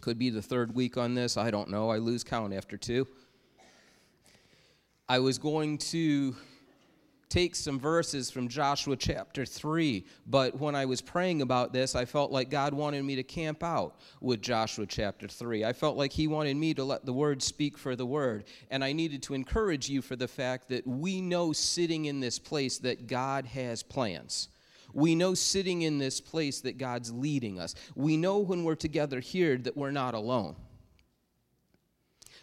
Could be the third week on this. I don't know. I lose count after two. I was going to take some verses from Joshua chapter 3, but when I was praying about this, I felt like God wanted me to camp out with Joshua chapter 3. I felt like He wanted me to let the word speak for the word, and I needed to encourage you for the fact that we know sitting in this place that God has plans. We know sitting in this place that God's leading us. We know when we're together here that we're not alone.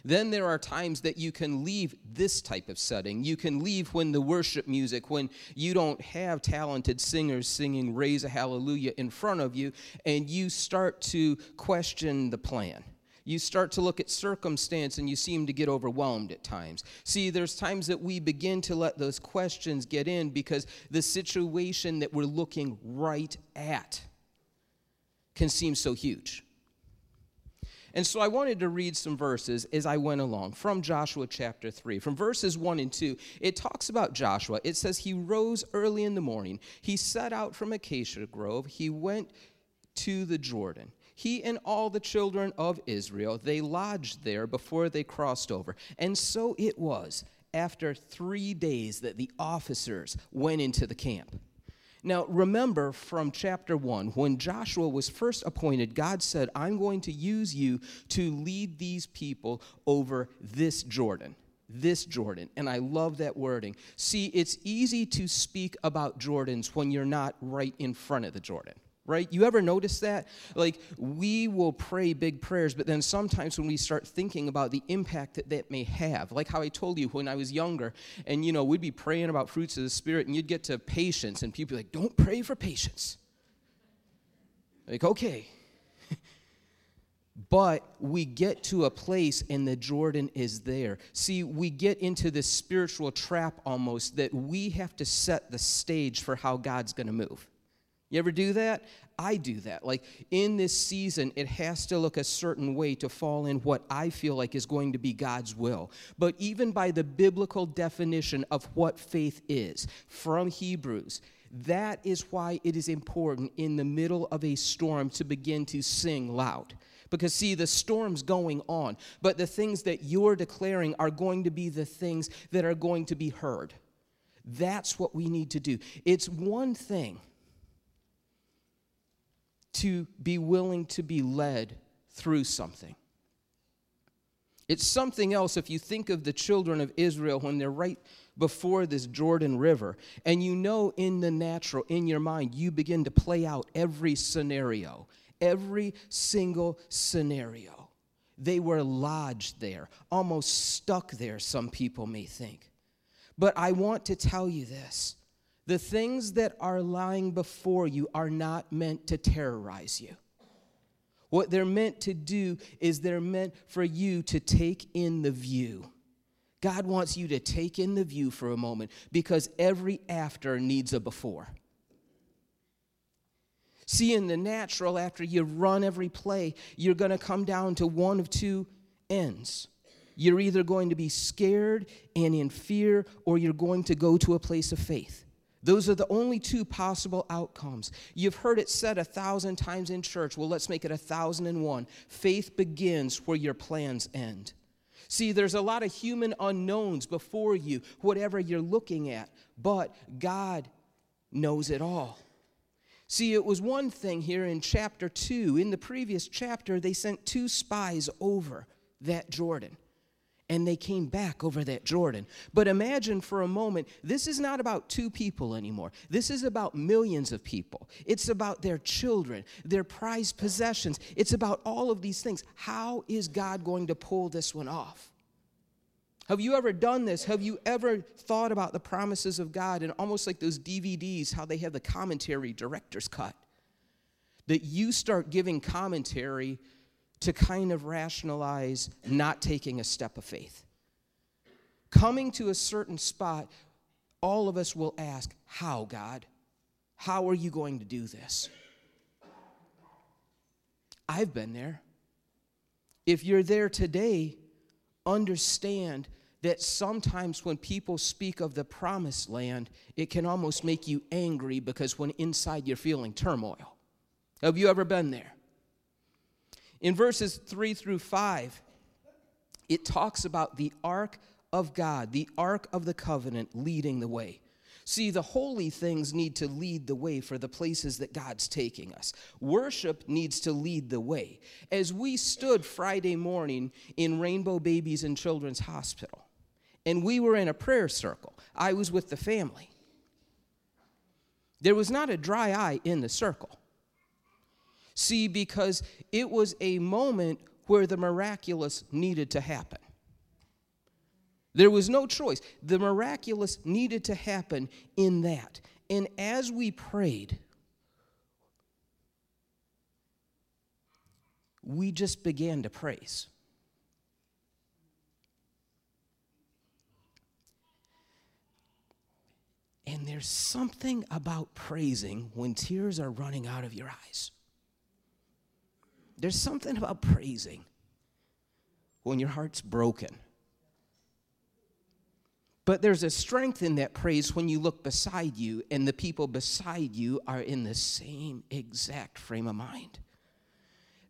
Then there are times that you can leave this type of setting. You can leave when the worship music, when you don't have talented singers singing Raise a Hallelujah in front of you, and you start to question the plan. You start to look at circumstance and you seem to get overwhelmed at times. See, there's times that we begin to let those questions get in because the situation that we're looking right at can seem so huge. And so I wanted to read some verses as I went along from Joshua chapter 3. From verses 1 and 2, it talks about Joshua. It says, He rose early in the morning. He set out from Acacia Grove. He went to the Jordan. He and all the children of Israel, they lodged there before they crossed over. And so it was after three days that the officers went into the camp. Now, remember from chapter 1, when Joshua was first appointed, God said, I'm going to use you to lead these people over this Jordan. This Jordan. And I love that wording. See, it's easy to speak about Jordans when you're not right in front of the Jordan right? You ever notice that? Like, we will pray big prayers, but then sometimes when we start thinking about the impact that that may have, like how I told you when I was younger, and you know, we'd be praying about fruits of the Spirit, and you'd get to patience, and people like, don't pray for patience. Like, okay. but we get to a place and the Jordan is there. See, we get into this spiritual trap almost that we have to set the stage for how God's going to move. You ever do that? I do that. Like in this season, it has to look a certain way to fall in what I feel like is going to be God's will. But even by the biblical definition of what faith is from Hebrews, that is why it is important in the middle of a storm to begin to sing loud. Because, see, the storm's going on, but the things that you're declaring are going to be the things that are going to be heard. That's what we need to do. It's one thing to be willing to be led through something. It's something else if you think of the children of Israel when they're right before this Jordan River, and you know in the natural, in your mind, you begin to play out every scenario, every single scenario. They were lodged there, almost stuck there, some people may think. But I want to tell you this the things that are lying before you are not meant to terrorize you. What they're meant to do is they're meant for you to take in the view. God wants you to take in the view for a moment because every after needs a before. See, in the natural, after you run every play, you're going to come down to one of two ends. You're either going to be scared and in fear, or you're going to go to a place of faith. Those are the only two possible outcomes. You've heard it said a thousand times in church. Well, let's make it a thousand and one. Faith begins where your plans end. See, there's a lot of human unknowns before you, whatever you're looking at, but God knows it all. See, it was one thing here in chapter 2. In the previous chapter, they sent two spies over that Jordan and they came back over that Jordan. But imagine for a moment, this is not about two people anymore. This is about millions of people. It's about their children, their prized possessions. It's about all of these things. How is God going to pull this one off? Have you ever done this? Have you ever thought about the promises of God and almost like those DVDs, how they have the commentary director's cut? That you start giving commentary to kind of rationalize not taking a step of faith. Coming to a certain spot, all of us will ask, How, God? How are you going to do this? I've been there. If you're there today, understand that sometimes when people speak of the promised land, it can almost make you angry because when inside you're feeling turmoil. Have you ever been there? In verses 3 through 5, it talks about the ark of God, the ark of the covenant leading the way. See, the holy things need to lead the way for the places that God's taking us. Worship needs to lead the way. As we stood Friday morning in Rainbow Babies and Children's Hospital, and we were in a prayer circle, I was with the family. There was not a dry eye in the circle. See, because it was a moment where the miraculous needed to happen. There was no choice. The miraculous needed to happen in that. And as we prayed, we just began to praise. And there's something about praising when tears are running out of your eyes. There's something about praising when your heart's broken. But there's a strength in that praise when you look beside you and the people beside you are in the same exact frame of mind.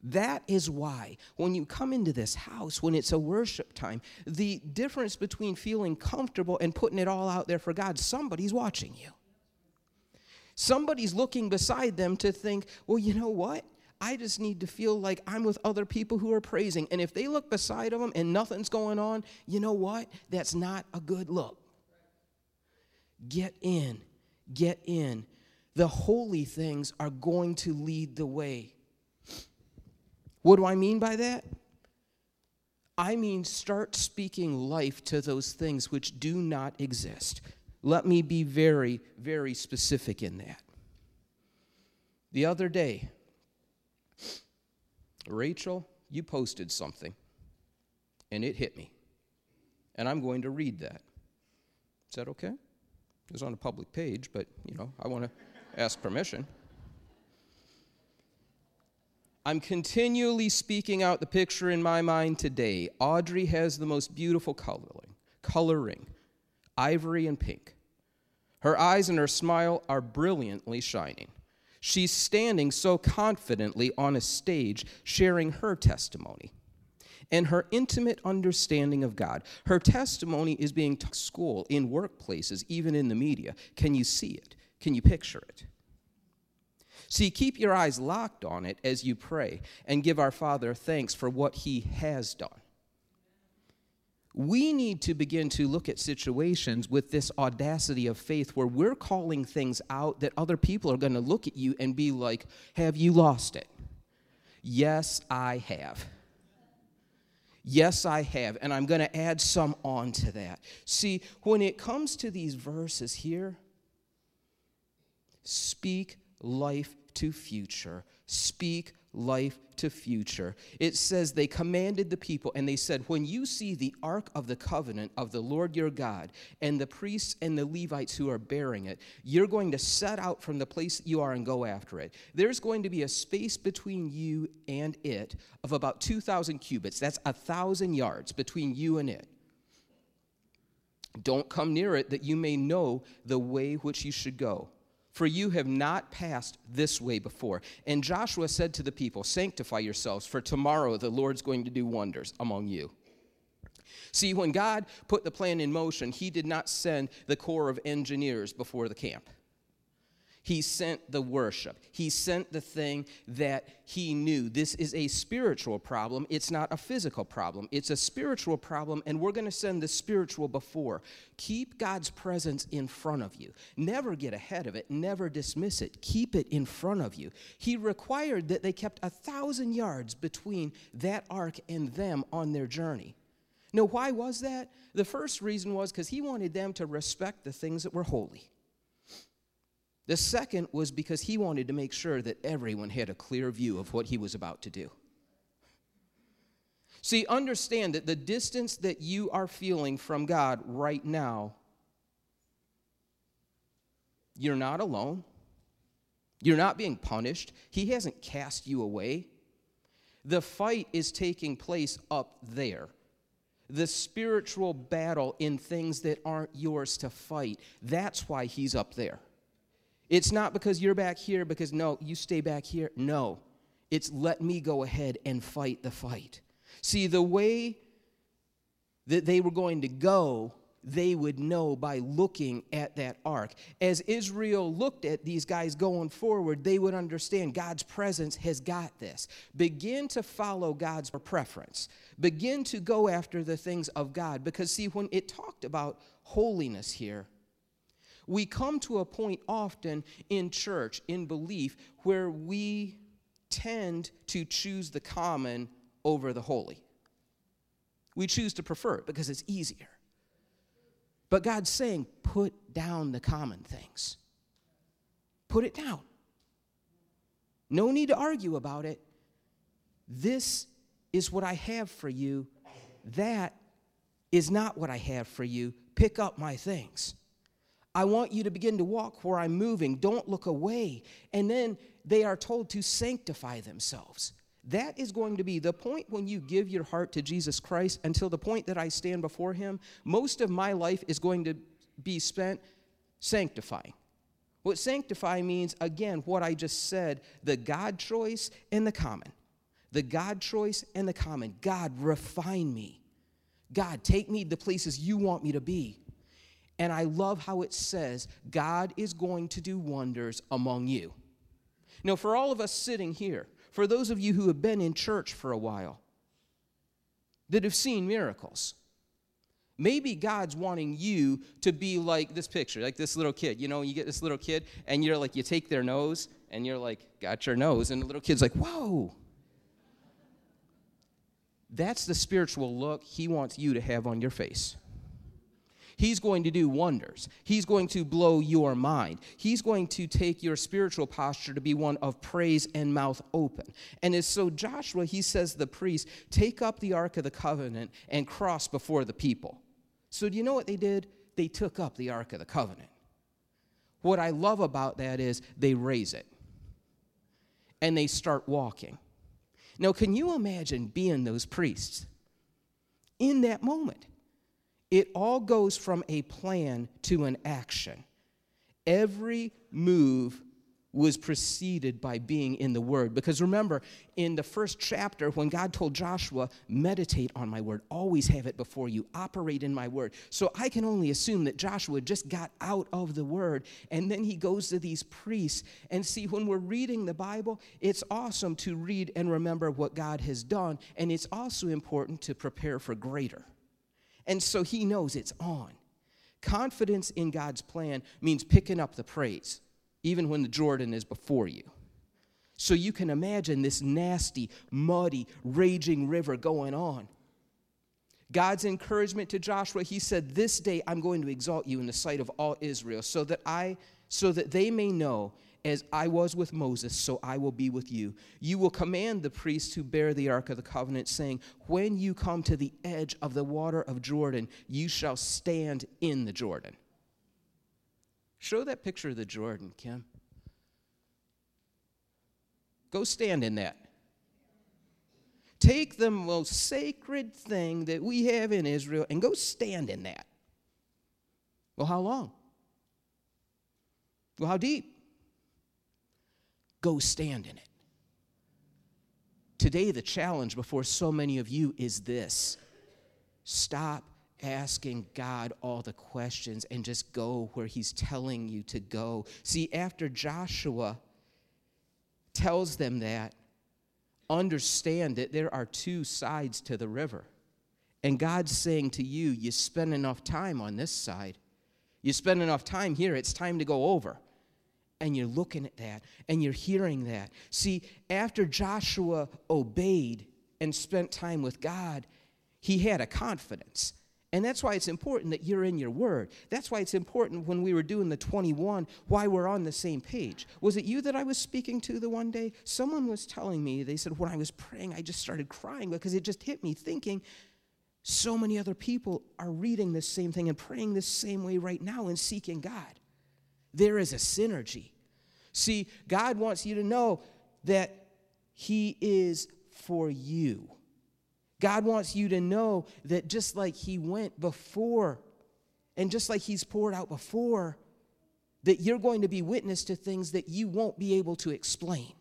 That is why when you come into this house, when it's a worship time, the difference between feeling comfortable and putting it all out there for God, somebody's watching you. Somebody's looking beside them to think, well, you know what? I just need to feel like I'm with other people who are praising. And if they look beside of them and nothing's going on, you know what? That's not a good look. Get in, get in. The holy things are going to lead the way. What do I mean by that? I mean, start speaking life to those things which do not exist. Let me be very, very specific in that. The other day, Rachel, you posted something, and it hit me. And I'm going to read that. Is that okay? It was on a public page, but, you know, I want to ask permission. I'm continually speaking out the picture in my mind today. Audrey has the most beautiful coloring, coloring, ivory and pink. Her eyes and her smile are brilliantly shining. She's standing so confidently on a stage sharing her testimony and her intimate understanding of God. Her testimony is being taught school, in workplaces, even in the media. Can you see it? Can you picture it? See, keep your eyes locked on it as you pray and give our Father thanks for what He has done we need to begin to look at situations with this audacity of faith where we're calling things out that other people are going to look at you and be like, Have you lost it? Yes, I have. Yes, I have. And I'm going to add some on to that. See, when it comes to these verses here, speak life to future, speak life to future. It says they commanded the people and they said, When you see the ark of the covenant of the Lord your God and the priests and the Levites who are bearing it, you're going to set out from the place you are and go after it. There's going to be a space between you and it of about 2,000 cubits. That's a thousand yards between you and it. Don't come near it that you may know the way which you should go for you have not passed this way before. And Joshua said to the people, Sanctify yourselves, for tomorrow the Lord's going to do wonders among you. See, when God put the plan in motion, He did not send the corps of engineers before the camp. He sent the worship. He sent the thing that he knew. This is a spiritual problem. It's not a physical problem. It's a spiritual problem, and we're going to send the spiritual before. Keep God's presence in front of you. Never get ahead of it. Never dismiss it. Keep it in front of you. He required that they kept a thousand yards between that ark and them on their journey. Now, why was that? The first reason was because he wanted them to respect the things that were holy. The second was because he wanted to make sure that everyone had a clear view of what he was about to do. See, understand that the distance that you are feeling from God right now, you're not alone. You're not being punished. He hasn't cast you away. The fight is taking place up there. The spiritual battle in things that aren't yours to fight, that's why he's up there. It's not because you're back here, because no, you stay back here. No. It's let me go ahead and fight the fight. See, the way that they were going to go, they would know by looking at that ark. As Israel looked at these guys going forward, they would understand God's presence has got this. Begin to follow God's preference. Begin to go after the things of God. Because, see, when it talked about holiness here, we come to a point often in church, in belief, where we tend to choose the common over the holy. We choose to prefer it because it's easier. But God's saying, put down the common things. Put it down. No need to argue about it. This is what I have for you. That is not what I have for you. Pick up my things. I want you to begin to walk where I'm moving. Don't look away. And then they are told to sanctify themselves. That is going to be the point when you give your heart to Jesus Christ until the point that I stand before Him. Most of my life is going to be spent sanctifying. What sanctify means, again, what I just said the God choice and the common. The God choice and the common. God, refine me. God, take me to the places you want me to be. And I love how it says, God is going to do wonders among you. Now, for all of us sitting here, for those of you who have been in church for a while, that have seen miracles, maybe God's wanting you to be like this picture, like this little kid. You know, you get this little kid, and you're like, you take their nose, and you're like, got your nose, and the little kid's like, whoa. That's the spiritual look he wants you to have on your face. He's going to do wonders. He's going to blow your mind. He's going to take your spiritual posture to be one of praise and mouth open. And as so Joshua, he says the priest, take up the Ark of the Covenant and cross before the people. So do you know what they did? They took up the Ark of the Covenant. What I love about that is they raise it and they start walking. Now, can you imagine being those priests in that moment? It all goes from a plan to an action. Every move was preceded by being in the Word. Because remember, in the first chapter, when God told Joshua, meditate on my Word, always have it before you, operate in my Word. So I can only assume that Joshua just got out of the Word, and then he goes to these priests. And see, when we're reading the Bible, it's awesome to read and remember what God has done, and it's also important to prepare for greater. And so he knows it's on. Confidence in God's plan means picking up the praise, even when the Jordan is before you. So you can imagine this nasty, muddy, raging river going on. God's encouragement to Joshua, he said, This day I'm going to exalt you in the sight of all Israel, so that I so that they may know as I was with Moses, so I will be with you. You will command the priests who bear the ark of the covenant, saying, When you come to the edge of the water of Jordan, you shall stand in the Jordan. Show that picture of the Jordan, Kim. Go stand in that. Take the most sacred thing that we have in Israel and go stand in that. Well, how long? Well, how deep? Go stand in it. Today, the challenge before so many of you is this stop asking God all the questions and just go where He's telling you to go. See, after Joshua tells them that, understand that there are two sides to the river. And God's saying to you, you spend enough time on this side. You spend enough time here, it's time to go over and you're looking at that and you're hearing that. See, after Joshua obeyed and spent time with God, he had a confidence. And that's why it's important that you're in your word. That's why it's important when we were doing the 21, why we're on the same page. Was it you that I was speaking to the one day? Someone was telling me, they said, when I was praying, I just started crying because it just hit me thinking, so many other people are reading this same thing and praying this same way right now and seeking God. There is a synergy. See, God wants you to know that He is for you. God wants you to know that just like He went before and just like He's poured out before, that you're going to be witness to things that you won't be able to explain.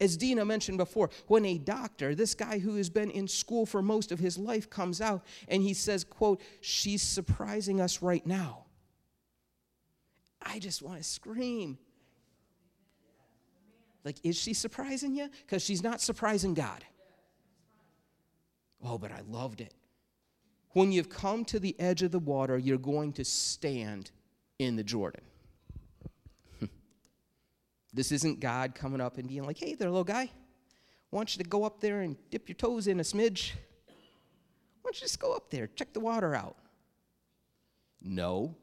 As Dina mentioned before, when a doctor, this guy who has been in school for most of his life, comes out and he says, quote, she's surprising us right now. I just want to scream. Like, is she surprising you? Because she's not surprising God. Oh, but I loved it. When you've come to the edge of the water, you're going to stand in the Jordan. this isn't God coming up and being like, hey there, little guy. I want you to go up there and dip your toes in a smidge. Why don't you just go up there, check the water out? No,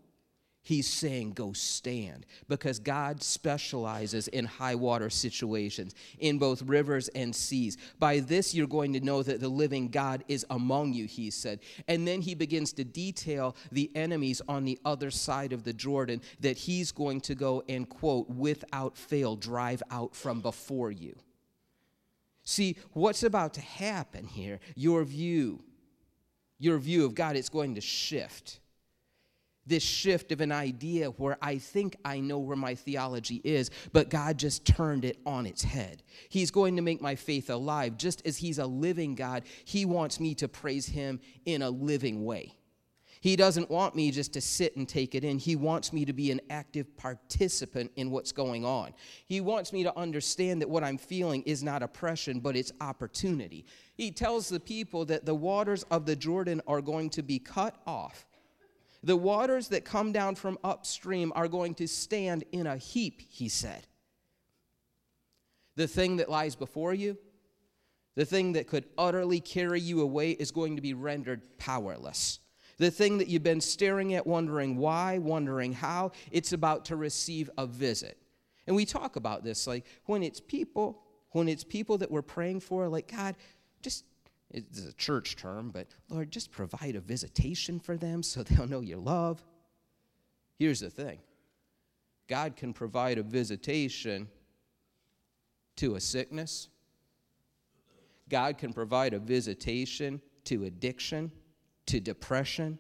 He's saying, go stand, because God specializes in high water situations, in both rivers and seas. By this, you're going to know that the living God is among you, he said. And then he begins to detail the enemies on the other side of the Jordan that he's going to go and, quote, without fail, drive out from before you. See, what's about to happen here, your view, your view of God, it's going to shift this shift of an idea where I think I know where my theology is, but God just turned it on its head. He's going to make my faith alive. Just as He's a living God, He wants me to praise Him in a living way. He doesn't want me just to sit and take it in. He wants me to be an active participant in what's going on. He wants me to understand that what I'm feeling is not oppression, but it's opportunity. He tells the people that the waters of the Jordan are going to be cut off the waters that come down from upstream are going to stand in a heap, he said. The thing that lies before you, the thing that could utterly carry you away, is going to be rendered powerless. The thing that you've been staring at, wondering why, wondering how, it's about to receive a visit. And we talk about this like when it's people, when it's people that we're praying for, like, God, just it's a church term, but Lord, just provide a visitation for them so they'll know your love. Here's the thing God can provide a visitation to a sickness, God can provide a visitation to addiction, to depression.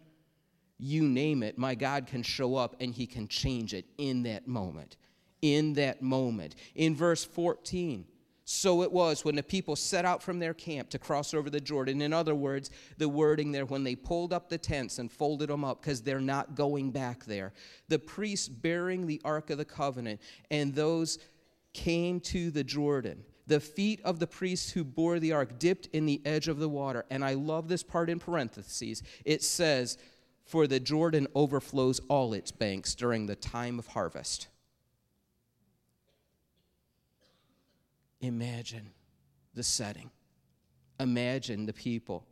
You name it, my God can show up and he can change it in that moment. In that moment. In verse 14, so it was when the people set out from their camp to cross over the Jordan. In other words, the wording there, when they pulled up the tents and folded them up, because they're not going back there. The priests bearing the Ark of the Covenant, and those came to the Jordan. The feet of the priests who bore the ark dipped in the edge of the water. And I love this part in parentheses. It says, For the Jordan overflows all its banks during the time of harvest. Imagine the setting. Imagine the people.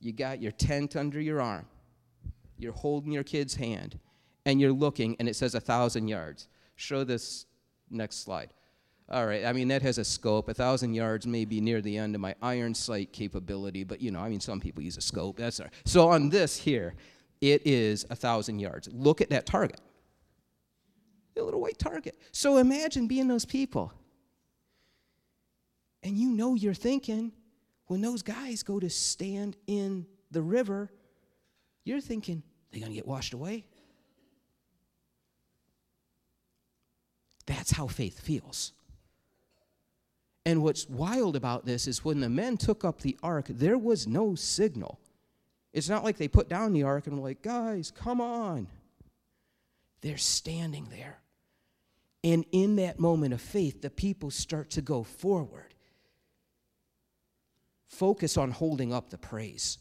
You got your tent under your arm, you're holding your kid's hand, and you're looking, and it says a thousand yards. Show this next slide. All right, I mean, that has a scope. A thousand yards may be near the end of my iron sight capability, but you know, I mean, some people use a scope. That's all right. So on this here, it is a thousand yards. Look at that target. A little white target. So imagine being those people and you know you're thinking, when those guys go to stand in the river, you're thinking, they're going to get washed away. That's how faith feels. And what's wild about this is when the men took up the ark, there was no signal. It's not like they put down the ark and were like, guys, come on. They're standing there. And in that moment of faith, the people start to go forward focus on holding up the praise.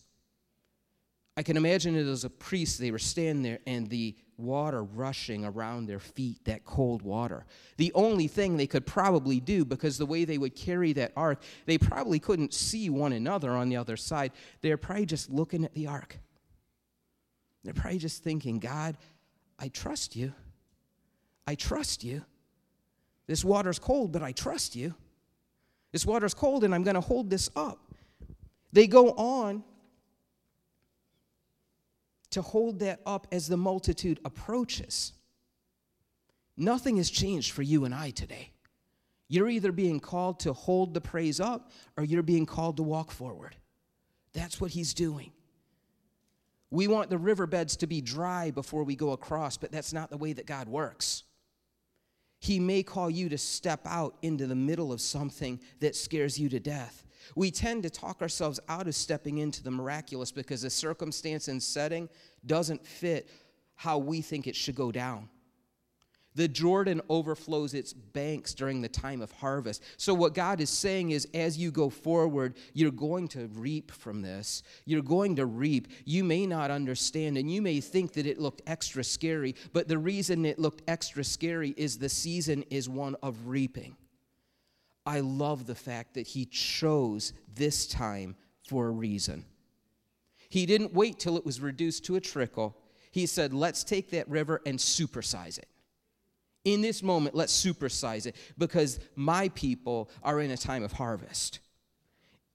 I can imagine it as a priest, they were standing there and the water rushing around their feet, that cold water. The only thing they could probably do, because the way they would carry that ark, they probably couldn't see one another on the other side. They're probably just looking at the ark. They're probably just thinking, God, I trust you. I trust you. This water's cold, but I trust you. This water's cold, and I'm going to hold this up. They go on to hold that up as the multitude approaches. Nothing has changed for you and I today. You're either being called to hold the praise up or you're being called to walk forward. That's what he's doing. We want the riverbeds to be dry before we go across, but that's not the way that God works. He may call you to step out into the middle of something that scares you to death. We tend to talk ourselves out of stepping into the miraculous because the circumstance and setting doesn't fit how we think it should go down. The Jordan overflows its banks during the time of harvest. So, what God is saying is, as you go forward, you're going to reap from this. You're going to reap. You may not understand, and you may think that it looked extra scary, but the reason it looked extra scary is the season is one of reaping. I love the fact that He chose this time for a reason. He didn't wait till it was reduced to a trickle. He said, let's take that river and supersize it in this moment, let's supersize it because my people are in a time of harvest.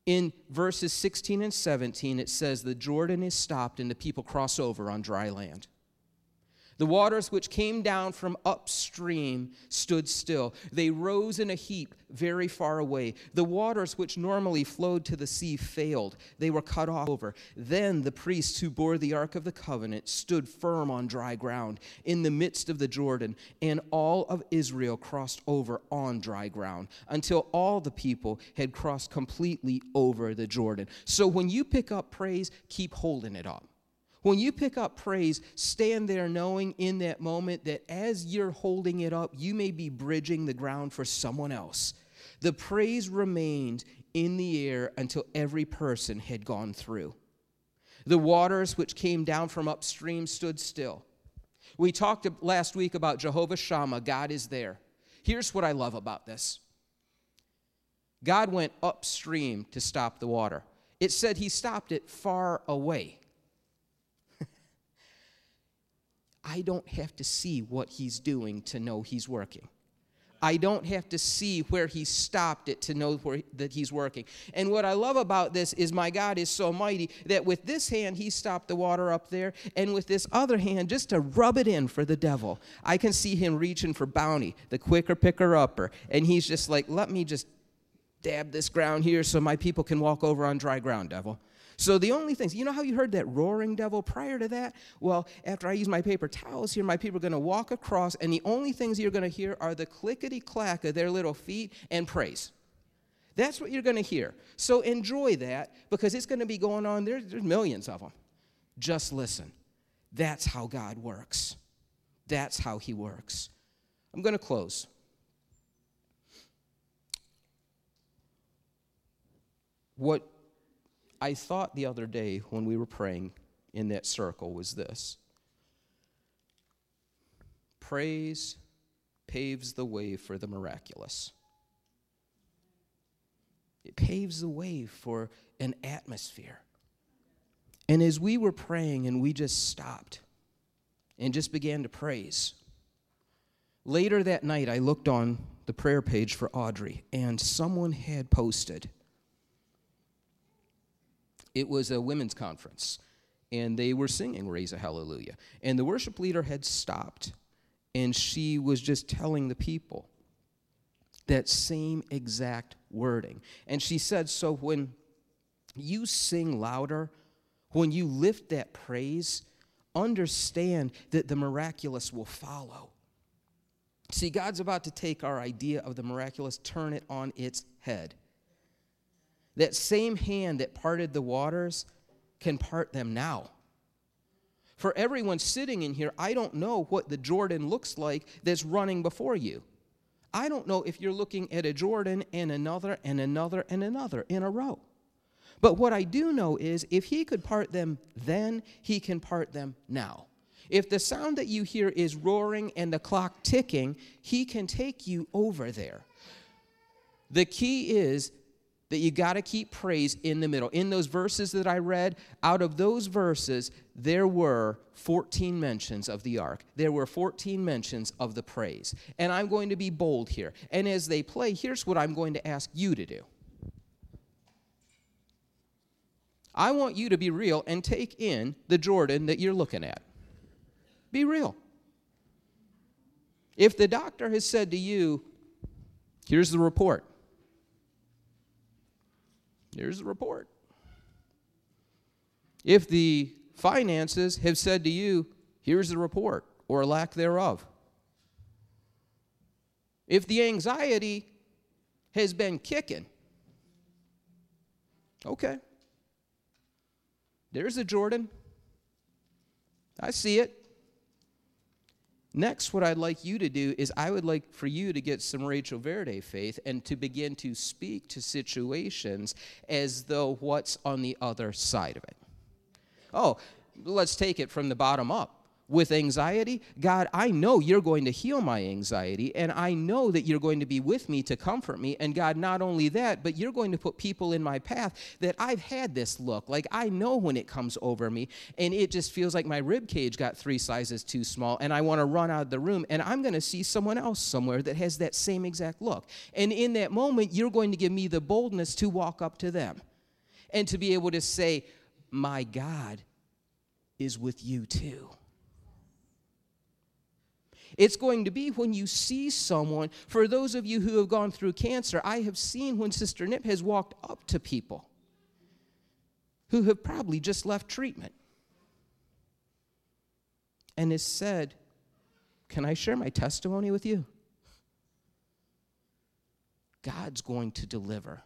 In verses 16 and 17, it says, The Jordan is stopped and the people cross over on dry land. The waters which came down from upstream stood still. They rose in a heap very far away. The waters which normally flowed to the sea failed. They were cut off over. Then the priests who bore the Ark of the Covenant stood firm on dry ground in the midst of the Jordan, and all of Israel crossed over on dry ground until all the people had crossed completely over the Jordan. So when you pick up praise, keep holding it up. When you pick up praise, stand there knowing in that moment that as you're holding it up, you may be bridging the ground for someone else. The praise remained in the air until every person had gone through. The waters which came down from upstream stood still. We talked last week about Jehovah Shammah, God is there. Here's what I love about this God went upstream to stop the water. It said he stopped it far away. I don't have to see what he's doing to know he's working. I don't have to see where he stopped it to know where, that he's working. And what I love about this is my God is so mighty that with this hand he stopped the water up there, and with this other hand, just to rub it in for the devil, I can see him reaching for bounty, the quicker picker upper. And he's just like, let me just dab this ground here so my people can walk over on dry ground, devil. So the only things, you know how you heard that roaring devil prior to that? Well, after I use my paper towels here, my people are going to walk across, and the only things you're going to hear are the clickety clack of their little feet and praise. That's what you're going to hear. So enjoy that because it's going to be going on. There's, there's millions of them. Just listen. That's how God works. That's how He works. I'm going to close. What I thought the other day when we were praying in that circle was this praise paves the way for the miraculous. It paves the way for an atmosphere. And as we were praying and we just stopped and just began to praise, later that night I looked on the prayer page for Audrey and someone had posted it was a women's conference, and they were singing Raise a Hallelujah. And the worship leader had stopped, and she was just telling the people that same exact wording. And she said, So when you sing louder, when you lift that praise, understand that the miraculous will follow. See, God's about to take our idea of the miraculous, turn it on its head. That same hand that parted the waters can part them now. For everyone sitting in here, I don't know what the Jordan looks like that's running before you. I don't know if you're looking at a Jordan and another and another and another in a row. But what I do know is if he could part them then, he can part them now. If the sound that you hear is roaring and the clock ticking, he can take you over there. The key is that you got to keep praise in the middle. In those verses that I read, out of those verses, there were 14 mentions of the ark. There were 14 mentions of the praise. And I'm going to be bold here. And as they play, here's what I'm going to ask you to do. I want you to be real and take in the Jordan that you're looking at. Be real. If the doctor has said to you, here's the report, Here's the report. If the finances have said to you, here's the report, or lack thereof, If the anxiety has been kicking, okay. There's a Jordan. I see it. Next, what I'd like you to do is I would like for you to get some Rachel Verde faith and to begin to speak to situations as though what's on the other side of it. Oh, let's take it from the bottom up with anxiety, God, I know you're going to heal my anxiety, and I know that you're going to be with me to comfort me. And God, not only that, but you're going to put people in my path that I've had this look. Like I know when it comes over me, and it just feels like my rib cage got three sizes too small, and I want to run out of the room, and I'm going to see someone else somewhere that has that same exact look. And in that moment, you're going to give me the boldness to walk up to them and to be able to say, My God is with you too. It's going to be when you see someone, for those of you who have gone through cancer, I have seen when Sister Nip has walked up to people who have probably just left treatment and has said, Can I share my testimony with you? God's going to deliver.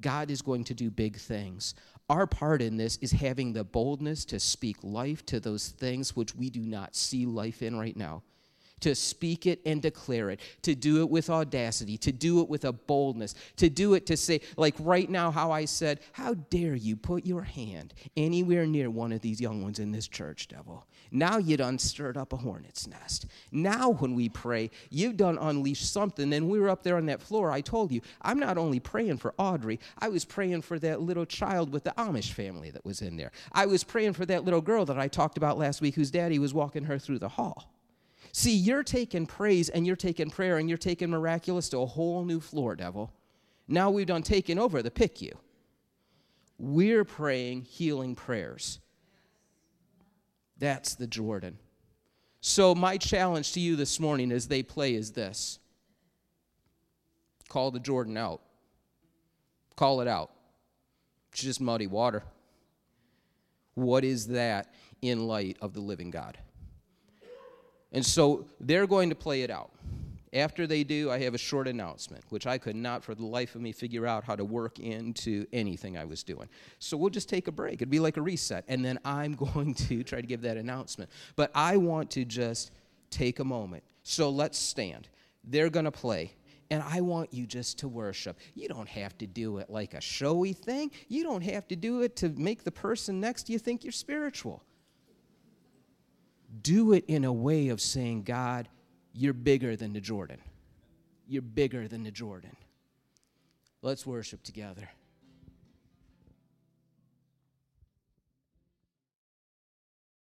God is going to do big things. Our part in this is having the boldness to speak life to those things which we do not see life in right now to speak it and declare it, to do it with audacity, to do it with a boldness, to do it to say, like right now, how I said, How dare you put your hand anywhere near one of these young ones in this church, devil? Now you done stirred up a hornet's nest. Now, when we pray, you've done unleashed something. And we were up there on that floor. I told you, I'm not only praying for Audrey, I was praying for that little child with the Amish family that was in there. I was praying for that little girl that I talked about last week whose daddy was walking her through the hall. See, you're taking praise and you're taking prayer and you're taking miraculous to a whole new floor, devil. Now we've done taken over the PICU. We're praying healing prayers. That's the Jordan. So, my challenge to you this morning as they play is this call the Jordan out. Call it out. It's just muddy water. What is that in light of the living God? And so they're going to play it out. After they do, I have a short announcement, which I could not for the life of me figure out how to work into anything I was doing. So we'll just take a break. It'd be like a reset. And then I'm going to try to give that announcement. But I want to just take a moment. So let's stand. They're going to play. And I want you just to worship. You don't have to do it like a showy thing. You don't have to do it to make the person next to you think you're spiritual do it in a way of saying, God, you're bigger than the Jordan. You're bigger than the Jordan. Let's worship together.